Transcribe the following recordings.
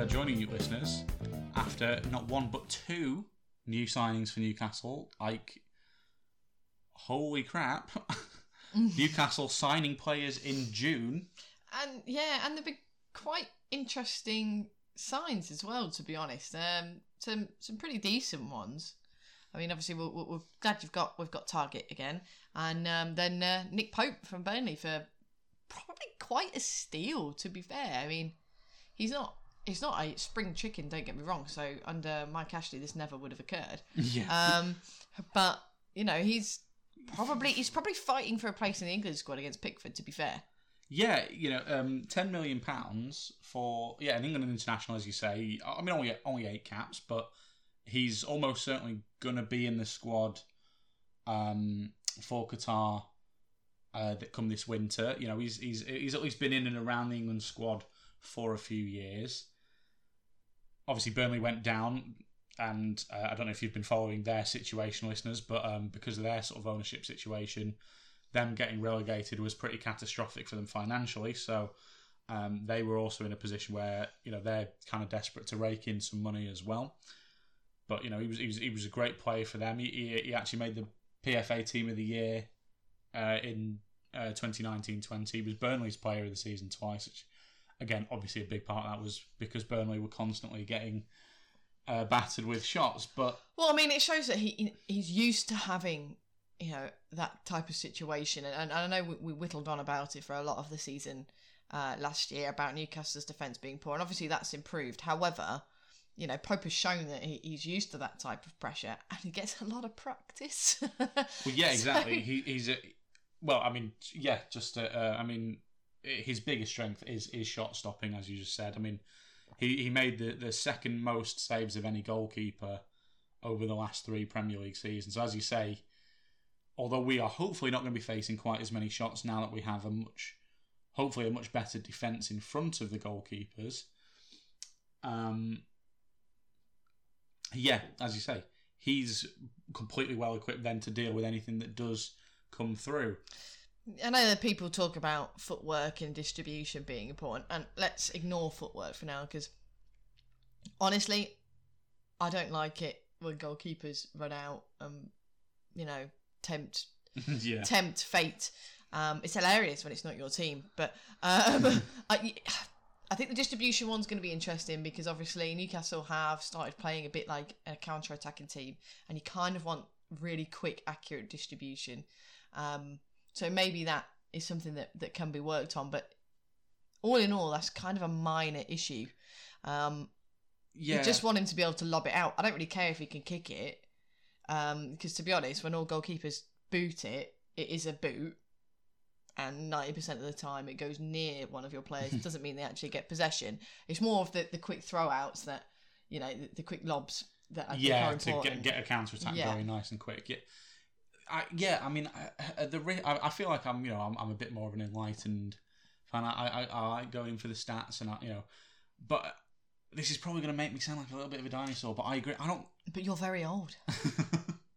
Are joining you, listeners, after not one but two new signings for Newcastle. Like, holy crap! Newcastle signing players in June. And yeah, and they've been quite interesting signs as well. To be honest, um, some some pretty decent ones. I mean, obviously, we're, we're, glad you've got we've got Targett again, and um, then uh, Nick Pope from Burnley for probably quite a steal. To be fair, I mean, he's not he's not a spring chicken. Don't get me wrong. So under Mike Ashley, this never would have occurred. Yeah. Um, but you know, he's probably he's probably fighting for a place in the England squad against Pickford. To be fair. Yeah, you know, um, ten million pounds for yeah, an England international, as you say. I mean, only only eight caps, but he's almost certainly going to be in the squad um, for Qatar uh, that come this winter. You know, he's he's he's at least been in and around the England squad for a few years. Obviously, Burnley went down, and uh, I don't know if you've been following their situation, listeners, but um, because of their sort of ownership situation, them getting relegated was pretty catastrophic for them financially. So um, they were also in a position where you know they're kind of desperate to rake in some money as well. But you know he was he was, he was a great player for them. He, he, he actually made the PFA Team of the Year uh, in uh, 2019-20. He was Burnley's Player of the Season twice. Which, again, obviously a big part of that was because Burnley were constantly getting uh, battered with shots. But Well, I mean, it shows that he he's used to having you know that type of situation, and, and I know we, we whittled on about it for a lot of the season uh, last year about Newcastle's defence being poor, and obviously that's improved. However, you know Pope has shown that he, he's used to that type of pressure, and he gets a lot of practice. Well, yeah, exactly. He, he's a, well. I mean, yeah, just uh, uh, I mean, his biggest strength is is shot stopping, as you just said. I mean, he, he made the, the second most saves of any goalkeeper over the last three Premier League seasons. So as you say, although we are hopefully not going to be facing quite as many shots now that we have a much, hopefully a much better defence in front of the goalkeepers. Um, yeah, as you say, he's completely well equipped then to deal with anything that does come through. I know that people talk about footwork and distribution being important, and let's ignore footwork for now because honestly, I don't like it when goalkeepers run out and you know tempt yeah. tempt fate. Um, it's hilarious when it's not your team, but um, I, I think the distribution one's going to be interesting because obviously Newcastle have started playing a bit like a counter-attacking team, and you kind of want really quick, accurate distribution. Um, so maybe that is something that, that can be worked on, but all in all, that's kind of a minor issue. Um, yeah. You just want him to be able to lob it out. I don't really care if he can kick it, because to be honest, when all goalkeepers boot it, it is a boot, and ninety percent of the time it goes near one of your players. it doesn't mean they actually get possession. It's more of the, the quick throwouts that you know, the, the quick lobs that I yeah, to get, get a counter attack Yeah. going nice and quick. Yeah, I, yeah. I mean, I, uh, the I, I feel like I'm you know I'm, I'm a bit more of an enlightened fan. I, I, I like going for the stats and I, you know, but this is probably going to make me sound like a little bit of a dinosaur. But I agree. I don't. But you're very old.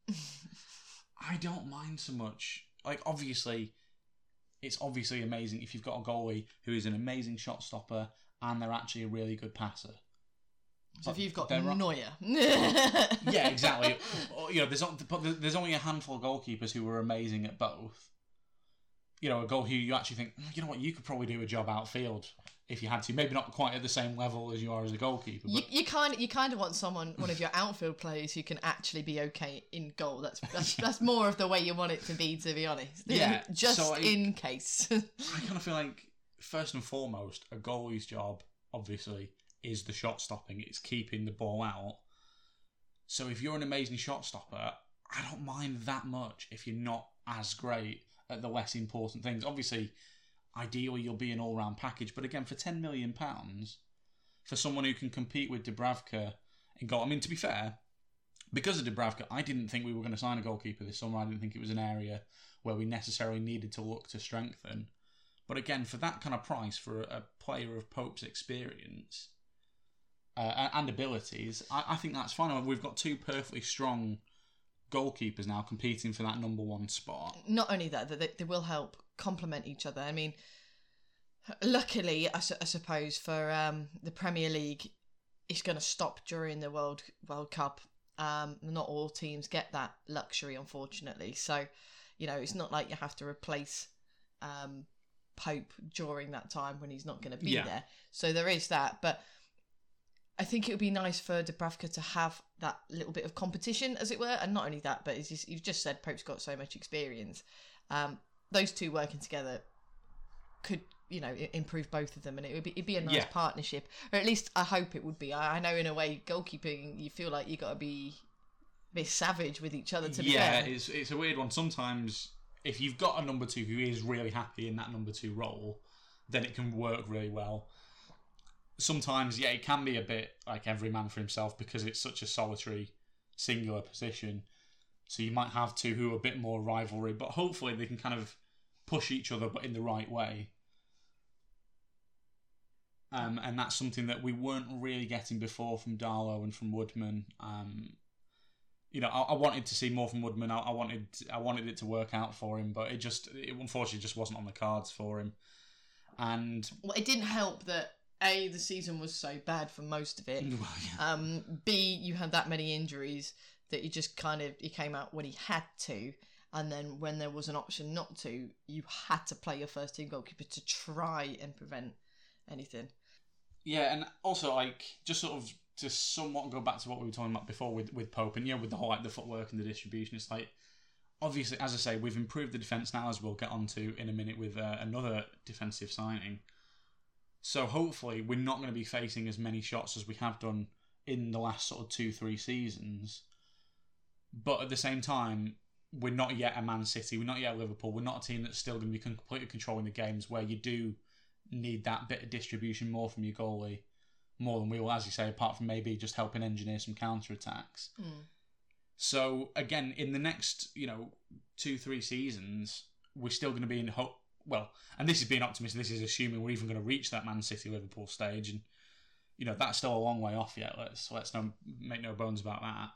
I don't mind so much. Like obviously, it's obviously amazing if you've got a goalie who is an amazing shot stopper and they're actually a really good passer. So if you've got. Neuer, yeah, exactly. You know, there's but there's only a handful of goalkeepers who were amazing at both. You know, a goal who you actually think, "Mm, you know what, you could probably do a job outfield if you had to. Maybe not quite at the same level as you are as a goalkeeper. You, But you kind of you kind of want someone one of your outfield players who can actually be okay in goal. That's that's, that's more of the way you want it to be, to be honest. Yeah, just so I- in case. I kind of feel like first and foremost, a goalie's job, obviously, is the shot stopping. It's keeping the ball out. So if you're an amazing shot stopper, I don't mind that much if you're not as great at the less important things. Obviously, ideally you'll be an all-round package, but again, for ten million pounds, for someone who can compete with Dubravka and goal. I mean, to be fair, because of Dubravka, I didn't think we were going to sign a goalkeeper this summer. I didn't think it was an area where we necessarily needed to look to strengthen. But again, for that kind of price, for a player of Pope's experience uh, and abilities, I, I think that's fine. We've got two perfectly strong goalkeepers now competing for that number one spot. Not only that, that they, they will help complement each other. I mean, luckily, I, su- I suppose for um, the Premier League, it's going to stop during the World World Cup. Um, not all teams get that luxury, unfortunately. So, you know, it's not like you have to replace um, Pope during that time when he's not going to be Yeah. there. So there is that, but. I think it would be nice for Dubravka to have that little bit of competition, as it were, and not only that, but as you- you've just said, Pope's got so much experience. Um, those two working together could, you know, improve both of them, and it would be it'd be a nice Yeah. partnership, or at least I hope it would be. I, I know in a way, goalkeeping, you feel like you got to be a bit savage with each other. To be yeah, it's it's a weird one. Sometimes if you've got a number two who is really happy in that number two role, then it can work really well. Sometimes, yeah, it can be a bit like every man for himself because it's such a solitary, singular position. So you might have two who are a bit more rivalry, but hopefully they can kind of push each other, but in the right way. Um, and that's something that we weren't really getting before from Darlow and from Woodman. Um, you know, I, I wanted to see more from Woodman. I, I wanted, I wanted it to work out for him, but it just, it unfortunately, just wasn't on the cards for him. And well, it didn't help that a the season was so bad for most of it. well, yeah. Um, B, you had that many injuries that you just kind of he came out when he had to, and then when there was an option not to, you had to play your first team goalkeeper to try and prevent anything. Yeah, and also like just sort of to somewhat go back to what we were talking about before with with Pope and yeah, with the whole like the footwork and the distribution. It's like obviously, as I say, we've improved the defense now, as we'll get onto in a minute with uh, another defensive signing. So hopefully, we're not going to be facing as many shots as we have done in the last sort of two three seasons. But at the same time, we're not yet a Man City. We're not yet Liverpool. We're not a team that's still going to be completely controlling the games where you do need that bit of distribution more from your goalie, more than we will, as you say, apart from maybe just helping engineer some counter attacks. Mm. So again, in the next, you know, two three seasons, we're still going to be in hope. Well, and this is being optimistic. This is assuming we're even going to reach that Man City Liverpool stage, and you know that's still a long way off yet. Let's let's no make no bones about that.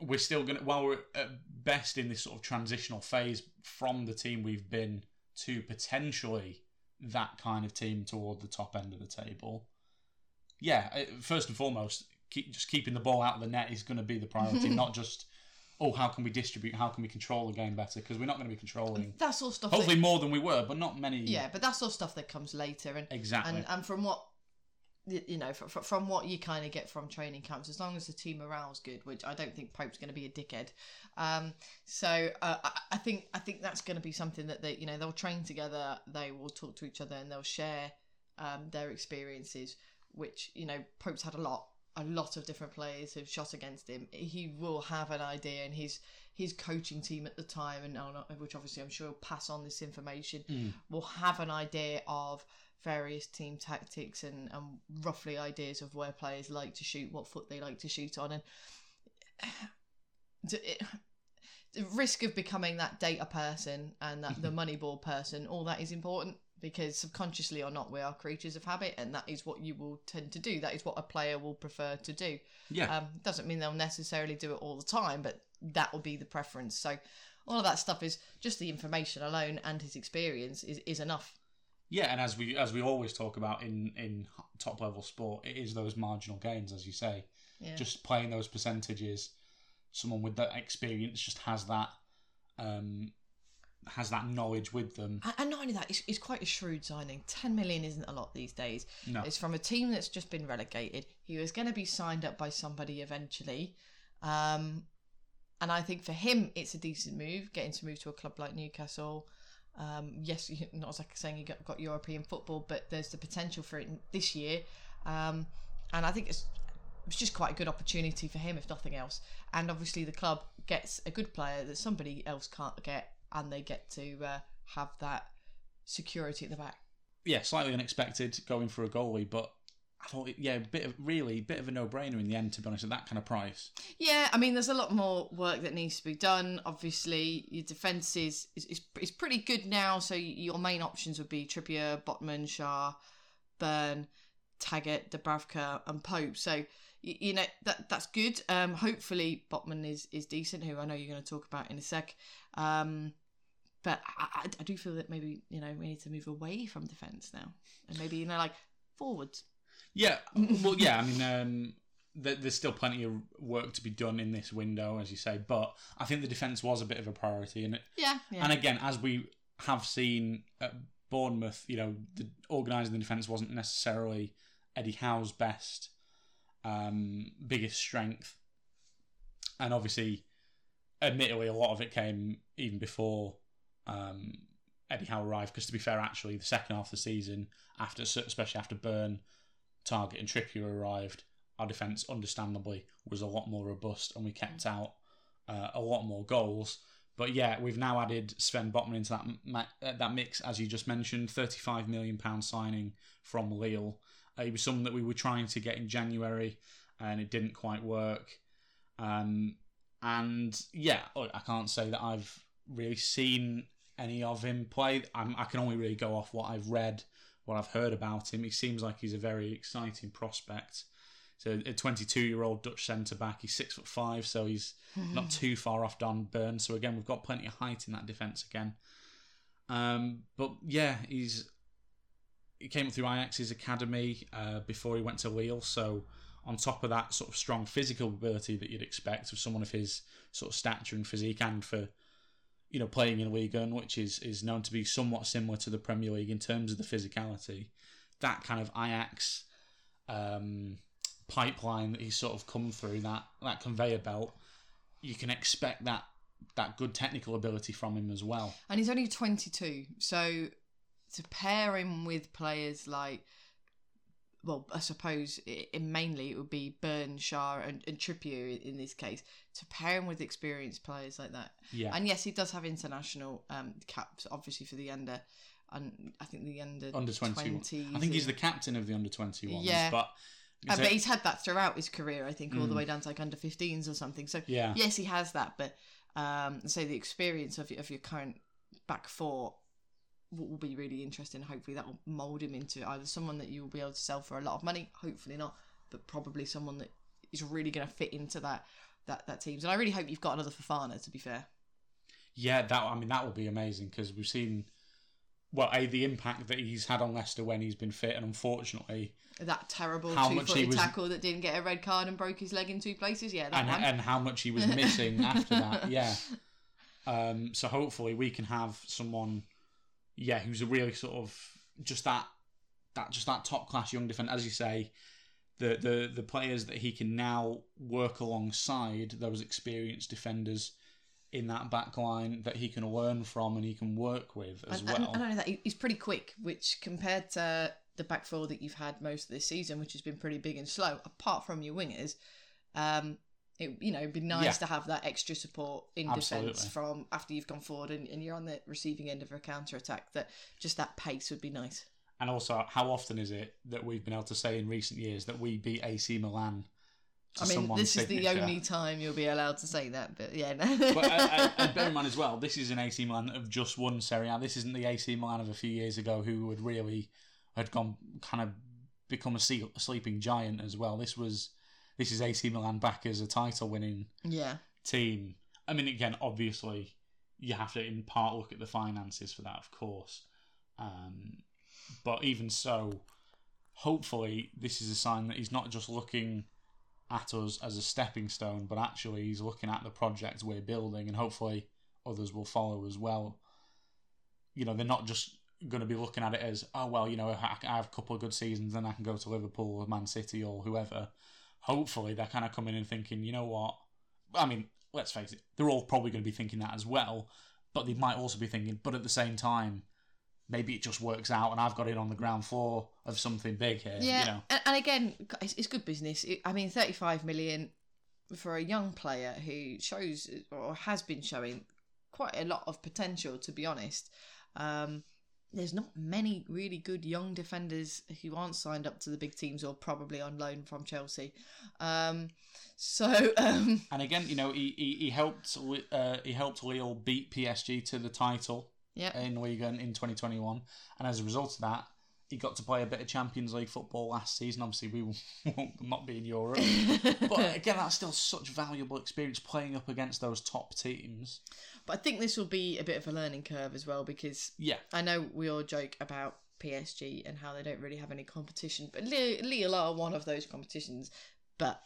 We're still going to, while we're at best in this sort of transitional phase from the team we've been to potentially that kind of team toward the top end of the table. Yeah, first and foremost, keep, just keeping the ball out of the net is going to be the priority, not just oh how can we distribute, how can we control the game better because we're not going to be controlling. That's all stuff. Hopefully that, more than we were, but not many. yeah, but that's all stuff that comes later, and exactly. and and from what you know, from, from what you kind of get from training camps, as long as the team morale's good, which I don't think Pope's going to be a dickhead. Um, so uh, I, I think I think that's going to be something that they, you know, they'll train together, they will talk to each other, and they'll share um, their experiences. Which you know, Pope's had a lot, a lot of different players who've shot against him. He will have an idea, and his his coaching team at the time, and which obviously I'm sure will pass on this information, Mm. will have an idea of various team tactics and, and roughly ideas of where players like to shoot, what foot they like to shoot on, and the, it, the risk of becoming that data person and that the money ball person, all that is important because subconsciously or not, we are creatures of habit, and that is what you will tend to do. That is what a player will prefer to do. yeah, Um, doesn't mean they'll necessarily do it all the time, but that will be the preference. So all of that stuff is just the information alone and his experience is, is enough. yeah, and as we as we always talk about in in top level sport, it is those marginal gains, as you say. Yeah. Just playing those percentages. Someone with that experience just has that. Um, has that knowledge with them. And- not only that, it's, it's quite a shrewd signing. 10 million isn't a lot these days. No. It's from a team that's just been relegated. He was going to be signed up by somebody eventually. Um, and I think for him, it's a decent move, getting to move to a club like Newcastle. Um, yes, not exactly saying you got, got European football, but there's the potential for it this year. Um, and I think it's it's just quite a good opportunity for him, if nothing else. And obviously, the club gets a good player that somebody else can't get, and they get to uh, have that security at the back. Yeah, slightly unexpected going for a goalie, but I thought, yeah, a bit of really a bit of a no brainer in the end. To be honest, at that kind of price. Yeah, I mean, there's a lot more work that needs to be done. Obviously, your defence is, is, is, is pretty good now, so your main options would be Trippier, Botman, Schär, Burn, Targett, Dubravka, and Pope. So you know that that's good. Um, hopefully Botman is is decent, who I know you're going to talk about in a sec. Um, but I, I, do feel that maybe you know we need to move away from defence now, and maybe you know like forwards. Yeah, well, yeah. I mean, um, there's still plenty of work to be done in this window, as you say. But I think the defence was a bit of a priority, and it, yeah, yeah. And again, as we have seen at Bournemouth, you know, the organising the defence wasn't necessarily Eddie Howe's best um, biggest strength. And obviously, admittedly, a lot of it came even before um, Eddie Howe arrived. Because to be fair, actually, the second half of the season, after especially after Burn, Targett, and Trippier arrived, our defence, understandably, was a lot more robust, and we kept out uh, a lot more goals. But yeah, we've now added Sven Botman into that uh, that mix, as you just mentioned, thirty-five million pound signing from Lille. Uh, it was something that we were trying to get in January, and it didn't quite work. Um, and yeah, I can't say that I've really seen any of him play. I'm, i can only really go off what I've read, what I've heard about him. He seems like he's a very exciting prospect. So a 22 year old Dutch centre back. He's six foot five, so he's not too far off Dan Burn. So again, we've got plenty of height in that defence again. Um, but yeah, he's he came up through Ajax's academy uh, before he went to Lille. So on top of that sort of strong physical ability that you'd expect of someone of his sort of stature and physique, and for you know playing in Ligue 1, which is is known to be somewhat similar to the Premier League in terms of the physicality, that kind of Ajax um, pipeline that he's sort of come through that that conveyor belt, you can expect that that good technical ability from him as well. And he's only 22, so to pair him with players like well, I suppose it, mainly it would be Burn, Schär, and, and Trippier in this case. To pair him with experienced players like that, yeah. And yes, he does have international um, caps, obviously for the under, and I think the under under twenty. I think he's the captain of the under twenty ones. Yeah, but. Uh, but he's had that throughout his career, I think, all mm. the way down to like under 15s or something. So yeah. yes, he has that, but um, say the experience of of your current back four will be really interesting. Hopefully, that will mold him into either someone that you will be able to sell for a lot of money. Hopefully not, but probably someone that is really going to fit into that that that teams. And I really hope you've got another Fofana. To be fair, yeah, that I mean that would be amazing because we've seen well, a the impact that he's had on Leicester when he's been fit, and unfortunately, that terrible he was, tackle that didn't get a red card and broke his leg in two places. Yeah, that and, and how much he was missing after that. Yeah. Um, so hopefully we can have someone yeah, who's a really sort of just that that just that top class young defender, as you say, the the the players that he can now work alongside those experienced defenders in that back line that he can learn from and he can work with as and, well. And, and I know that he's pretty quick, which compared to the back four that you've had most of this season, which has been pretty big and slow, apart from your wingers, um, it you know it'd be nice yeah. to have that extra support in Absolutely. defence from after you've gone forward and, and you're on the receiving end of a counter attack. That just that pace would be nice. And also, how often is it that we've been able to say in recent years that we beat AC Milan? I mean, this signature? is the only time you'll be allowed to say that, but yeah. No. but uh, uh, bear in mind as well, this is an AC Milan of just one Serie A. This isn't the AC Milan of a few years ago who had really had gone kind of become a sleeping giant as well. This was this is AC Milan back as a title winning yeah. team. I mean, again, obviously, you have to in part look at the finances for that, of course. Um, but even so, hopefully, this is a sign that he's not just looking at us as a stepping stone, but actually he's looking at the project we're building, and hopefully others will follow as well. You know, they're not just going to be looking at it as, oh well, you know, I have a couple of good seasons, then I can go to Liverpool or Man City or whoever hopefully they're kind of coming in thinking, you know what? I mean, let's face it, they're all probably going to be thinking that as well, but they might also be thinking, but at the same time, maybe it just works out, and I've got it on the ground floor of something big here. Yeah, You know, and, and again, it's, it's good business. I mean, thirty-five million for a young player who shows or has been showing quite a lot of potential. To be honest, um, there's not many really good young defenders who aren't signed up to the big teams or probably on loan from Chelsea. Um, so um, and again, you know, he he, he helped uh, he helped Lille beat PSG to the title yeah, in Liga in 2021, and as a result of that, he got to play a bit of Champions League football last season. Obviously, we will not be in Europe, but again, that's still such valuable experience playing up against those top teams. but I think this will be a bit of a learning curve as well because Yeah, I know we all joke about PSG and how they don't really have any competition, but Lille, Lille are one of those competitions. But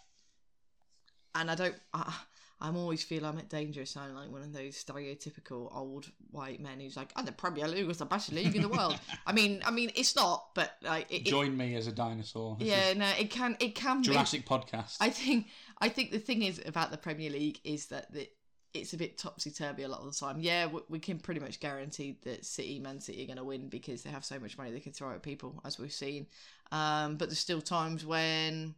and I don't, I, I'm always feel I'm at danger of sounding like one of those stereotypical old white men who's like, "Oh, the Premier League is the best league in the world." I mean, I mean, it's not, but like, it, it- join me as a dinosaur. This yeah, no, it can, it can be. Jurassic podcast. I think I think the thing is about the Premier League is that the, it's a bit topsy turvy a lot of the time. Yeah, we, we can pretty much guarantee that City, Man City, are going to win because they have so much money they can throw at people, as we've seen. Um, but there's still times when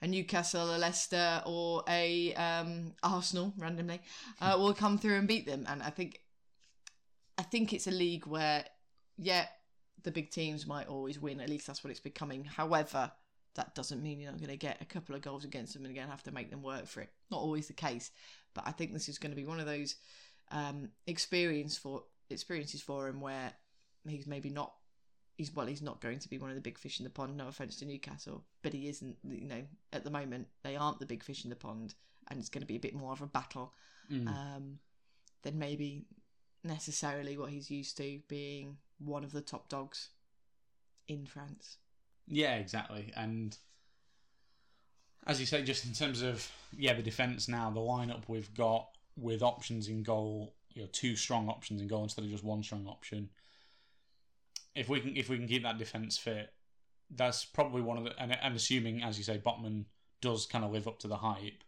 a Newcastle, a Leicester, or a um, Arsenal randomly uh, will come through and beat them. And I think I think it's a league where yeah, the big teams might always win. At least that's what it's becoming. However, that doesn't mean you're not going to get a couple of goals against them and you're going to have to make them work for it. Not always the case, but I think this is going to be one of those um, experience for experiences for him where he's maybe not. He's well, he's not going to be one of the big fish in the pond. No offense to Newcastle, but he isn't. You know, at the moment they aren't the big fish in the pond, and it's going to be a bit more of a battle Mm. um, than maybe necessarily what he's used to being one of the top dogs in France. Yeah, exactly. And as you say, just in terms of yeah, the defense now, the lineup we've got with options in goal, you know, two strong options in goal instead of just one strong option. If we can if we can keep that defense fit, that's probably one of the and, and assuming as you say, Botman does kind of live up to the hype.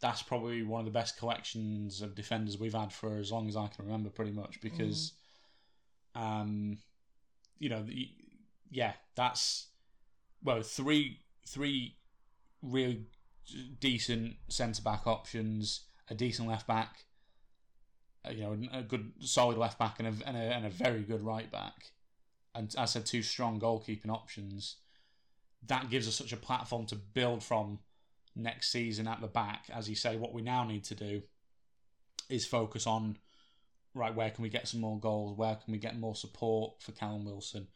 That's probably one of the best collections of defenders we've had for as long as I can remember, pretty much because, um, you know, the, yeah, that's well three three really decent centre back options, a decent left back, you know, a good solid left back and a, and a and a very good right back, and as I said, two strong goalkeeping options. That gives us such a platform to build from next season at the back. As you say, what we now need to do is focus on right where can we get some more goals, where can we get more support for Callum Wilson,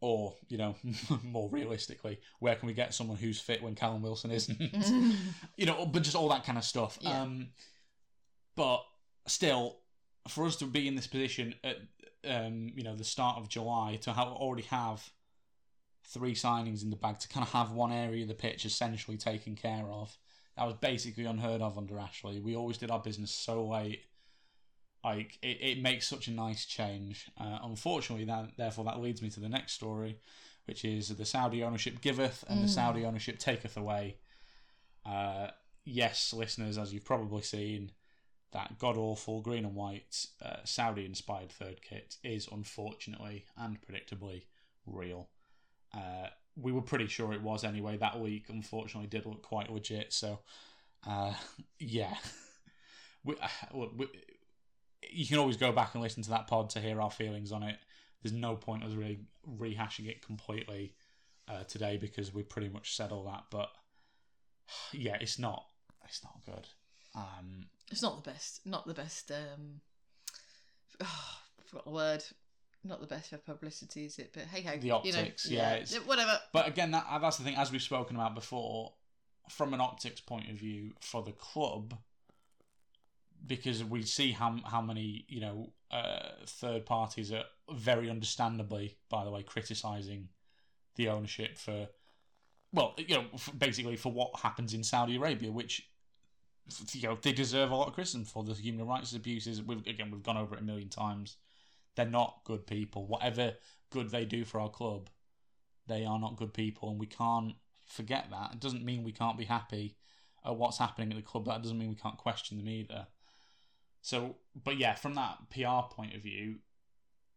or you know, more realistically, where can we get someone who's fit when Callum Wilson isn't? you know, but just all that kind of stuff. Yeah. Um, but still, for us to be in this position at um, you know the start of July to have already have three signings in the bag to kind of have one area of the pitch essentially taken care of. That was basically unheard of under Ashley. We always did our business so late. Like it, it makes such a nice change. Uh, unfortunately, that therefore that leads me to the next story, which is the Saudi ownership giveth and the Saudi ownership taketh away. Uh, yes, listeners, as you've probably seen, that god awful green and white uh, Saudi inspired third kit is unfortunately and predictably real. Uh, we were pretty sure it was anyway. That week. unfortunately, did look quite legit. So, uh, yeah, we, uh, we, you can always go back and listen to that pod to hear our feelings on it. There's no point us really rehashing it completely uh, today because we pretty much said all that. But yeah, it's not. It's not good. Um, It's not the best. Not the best. Um, oh, I forgot the word. Not the best for publicity, is it? But hey ho. The you know, optics, yeah, it's- whatever. But again, that that's the thing. As we've spoken about before, from an optics point of view, for the club, because we see how how many you know uh, third parties are very understandably, by the way, criticizing the ownership for, well, you know, basically for what happens in Saudi Arabia, which you know they deserve a lot of criticism for the human rights abuses. We've, again, we've gone over it a million times. They're not good people. Whatever good they do for our club, they are not good people, and we can't forget that. It doesn't mean we can't be happy at what's happening at the club. That doesn't mean we can't question them either. So, but yeah, from that PR point of view,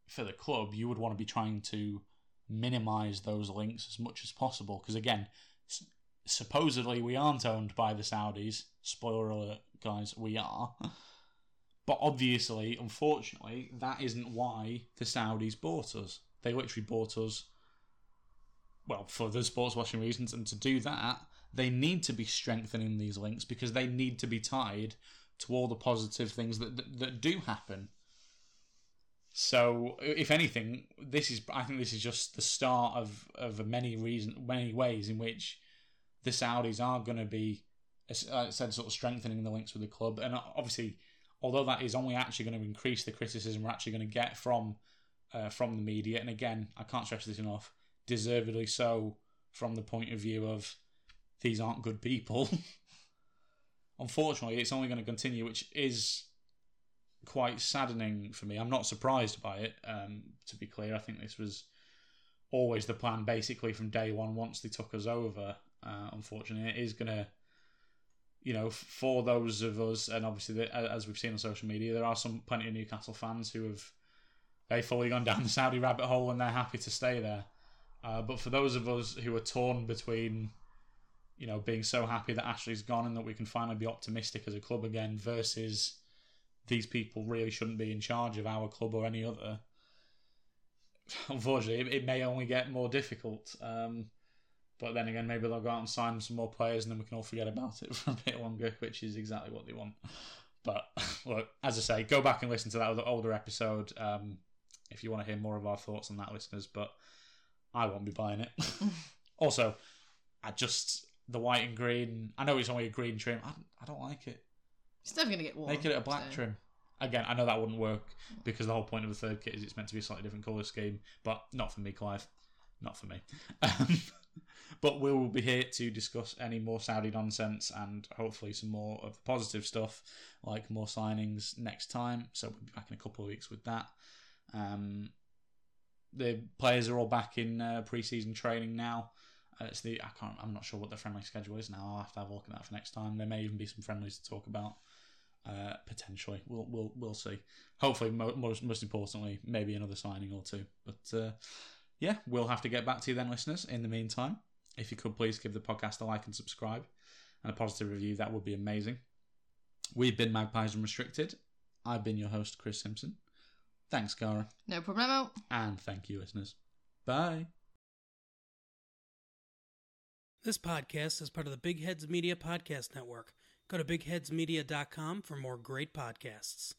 for the club, you would want to be trying to minimize those links as much as possible. Because again, supposedly we aren't owned by the Saudis. Spoiler alert, guys, we are. But obviously, unfortunately, that isn't why the Saudis bought us. They literally bought us, well, for the sportswashing reasons. And to do that, they need to be strengthening these links because they need to be tied to all the positive things that, that, that do happen. So, if anything, this is I think this is just the start of of many reason many ways in which the Saudis are going to be, I said, sort of strengthening the links with the club, and obviously, although that is only actually going to increase the criticism we're actually going to get from uh, from the media, and again, I can't stress this enough, deservedly so from the point of view of these aren't good people. Unfortunately, it's only going to continue, which is quite saddening for me. I'm not surprised by it. Um, to be clear, I think this was always the plan, basically from day one. Once they took us over, uh, unfortunately, it is going to, you know, for those of us, and obviously the, as we've seen on social media, there are some plenty of Newcastle fans who have they fully gone down the Saudi rabbit hole and they're happy to stay there. Uh, but for those of us who are torn between, you know, being so happy that Ashley's gone and that we can finally be optimistic as a club again versus these people really shouldn't be in charge of our club or any other. Unfortunately, it, it may only get more difficult. Um, but then again, maybe they'll go out and sign some more players, and then we can all forget about it for a bit longer, which is exactly what they want. But look, as I say, go back and listen to that older episode um, if you want to hear more of our thoughts on that, listeners. But I won't be buying it. also, I just the white and green. I know it's only a green trim. I, I don't like it. It's never going to get warm. Make it a black so- trim. Again, I know that wouldn't work because the whole point of the third kit is it's meant to be a slightly different colour scheme, but not for me, Clive. Not for me. But we will be here to discuss any more Saudi nonsense and hopefully some more of the positive stuff, like more signings next time. So we'll be back in a couple of weeks with that. Um, the players are all back in uh, pre-season training now. Uh, it's the I can't. I'm not sure what the friendly schedule is now. I'll have to have a look at that for next time. There may even be some friendlies to talk about. Uh, potentially, we'll we'll we'll see. Hopefully, mo- most most importantly, maybe another signing or two. But uh, yeah, we'll have to get back to you then, listeners. In the meantime, if you could please give the podcast a like and subscribe, and a positive review, that would be amazing. We've been Magpies Unrestricted. I've been your host, Chris Simpson. Thanks, Cara, No problemo. and thank you, listeners. Bye. This podcast is part of the Big Heads Media Podcast Network. Go to bigheadsmedia.com for more great podcasts.